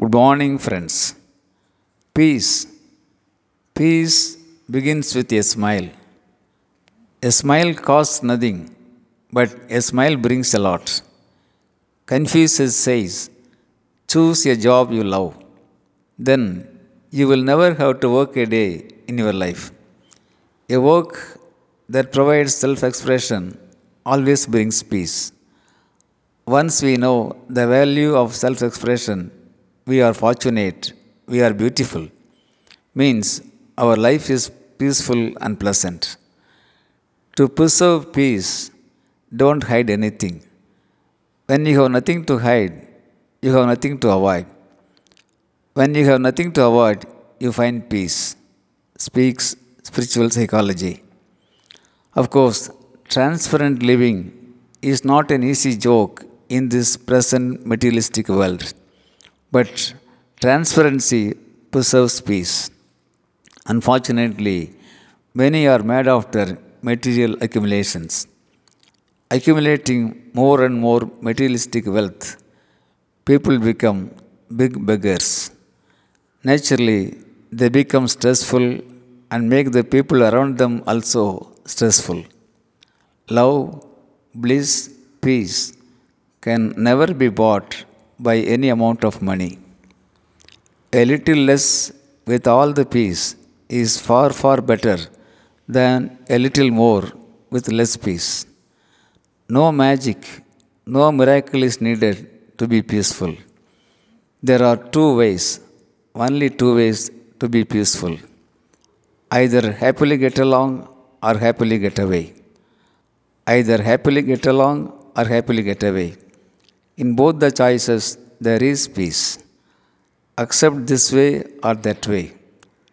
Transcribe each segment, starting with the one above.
Good morning, friends. Peace. Peace begins with a smile. A smile costs nothing, but a smile brings a lot. Confucius says, Choose a job you love. Then you will never have to work a day in your life. A work that provides self expression always brings peace. Once we know the value of self expression, we are fortunate, we are beautiful. Means our life is peaceful and pleasant. To preserve peace, don't hide anything. When you have nothing to hide, you have nothing to avoid. When you have nothing to avoid, you find peace. Speaks spiritual psychology. Of course, transparent living is not an easy joke in this present materialistic world, but transparency preserves peace. Unfortunately, many are mad after material accumulations. Accumulating more and more materialistic wealth, people become big beggars. Naturally, they become stressful and make the people around them also stressful. Love, bliss, peace can never be bought by any amount of money. A little less with all the peace is far, far better than a little more with less peace. No magic, no miracle is needed to be peaceful. There are two ways, only two ways to be peaceful. Either happily get along or happily get away. Either happily get along or happily get away. In both the choices, there is peace. Accept this way or that way.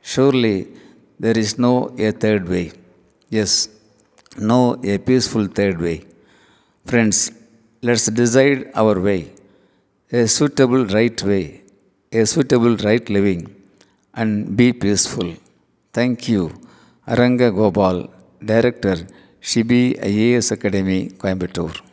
Surely there is no a third way. Yes, no a peaceful third way. Friends, let's decide our way, a suitable right way, a suitable right living, and be peaceful. Thank you, Aranga Gopal, Director, Shibi IAS Academy, Coimbatore.